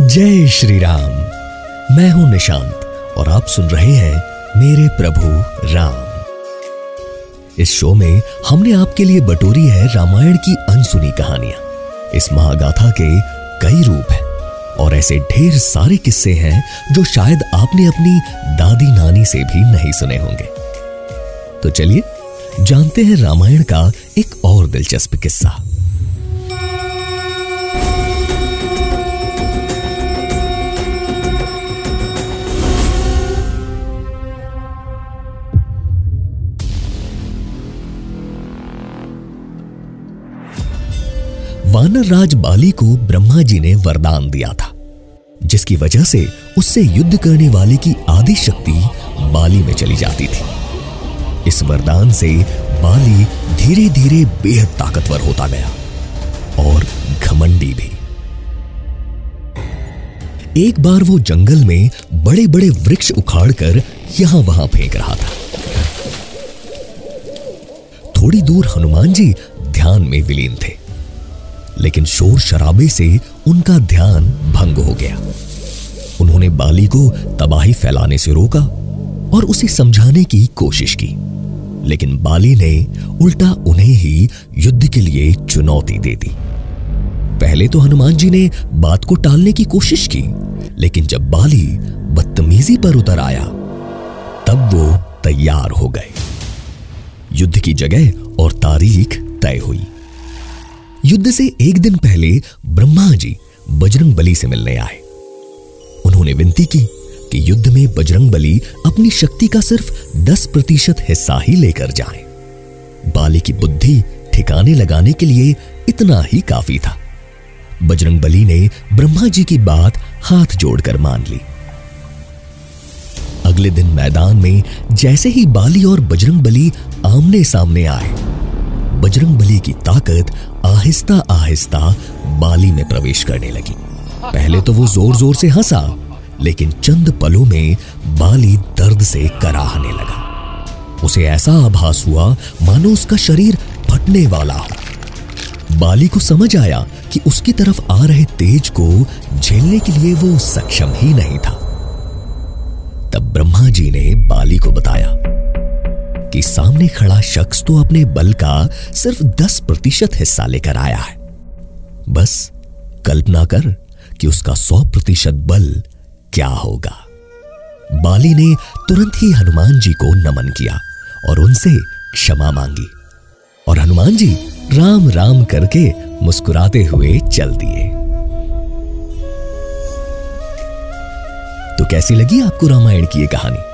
जय श्री राम मैं हूँ निशांत और आप सुन रहे हैं मेरे प्रभु राम। इस शो में हमने आपके लिए बटोरी है रामायण की अनसुनी कहानियाँ। इस महागाथा के कई रूप हैं और ऐसे ढेर सारे किस्से हैं जो शायद आपने अपनी दादी नानी से भी नहीं सुने होंगे। तो चलिए, जानते हैं रामायण का एक और दिलचस्प किस्सा। वानर राज बाली को ब्रह्मा जी ने वरदान दिया था, जिसकी वजह से उससे युद्ध करने वाले की आदि शक्ति बाली में चली जाती थी। इस वरदान से बाली धीरे धीरे बेहद ताकतवर होता गया और घमंडी भी। एक बार वो जंगल में बड़े बड़े वृक्ष उखाड़कर यहाँ वहाँ फेंक रहा था। थोड़ी दूर हनुमान जी ध्यान में विलीन थे। लेकिन शोर शराबे से उनका ध्यान भंग हो गया। उन्होंने बाली को तबाही फैलाने से रोका और उसे समझाने की कोशिश की। लेकिन बाली ने उल्टा उन्हें ही युद्ध के लिए चुनौती दे दी। पहले तो हनुमान जी ने बात को टालने की कोशिश की, लेकिन जब बाली बदतमीजी पर उतर आया, तब वो तैयार हो गए। युद्ध की जगह और तारीख तय हुई। युद्ध से एक दिन पहले ब्रह्मा जी बजरंग बली से मिलने आए। उन्होंने विनती की कि युद्ध में बजरंग बली अपनी शक्ति का सिर्फ़ दस प्रतिशत हिस्सा ही लेकर जाए। बाली की बुद्धि ठिकाने लगाने के लिए इतना ही काफ़ी था। बजरंग बली ने ब्रह्मा जी की बात हाथ जोड़कर मान ली। अगले दिन मैदान में जैसे ही बाली और बजरंग बली आमने सामने आए बजरंग बली की ताकत आहिस्ता आहिस्ता बाली में प्रवेश करने लगी। पहले तो वो ज़ोर ज़ोर से हंसा, लेकिन चंद पलों में बाली दर्द से कराहने लगा। उसे ऐसा आभास हुआ, मानो उसका शरीर फटने वाला हो। बाली को समझ आया कि उसकी तरफ़ आ रहे तेज को झेलने के लिए वो सक्षम ही नहीं था। तब ब्रह्मा जी ने बाली को बताया कि सामने खड़ा शख्स तो अपने बल का सिर्फ़ दस प्रतिशत हिस्सा लेकर आया है। बस कल्पना कर कि उसका सौ प्रतिशत बल क्या होगा। बाली ने तुरंत ही हनुमान जी को नमन किया और उनसे क्षमा मांगी और हनुमान जी राम राम करके मुस्कुराते हुए चल दिए। तो कैसी लगी आपको रामायण की यह कहानी?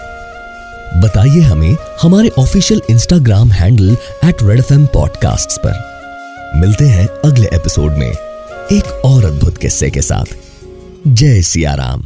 बताइए हमें हमारे official Instagram handle at red F podcast पर। मिलते हैं अगले एपिसोड में एक और अद्भुत किस्से के साथ। जय सिया राम